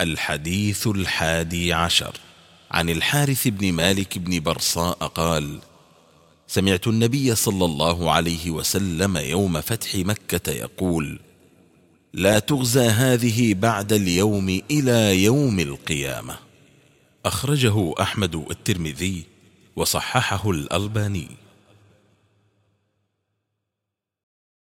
الحديث الحادي عشر. عن الحارث بن مالك بن برصاء قال سمعت النبي صلى الله عليه وسلم يوم فتح مكة يقول لا تغزى هذه بعد اليوم إلى يوم القيامة. أخرجه أحمد الترمذي وصححه الألباني.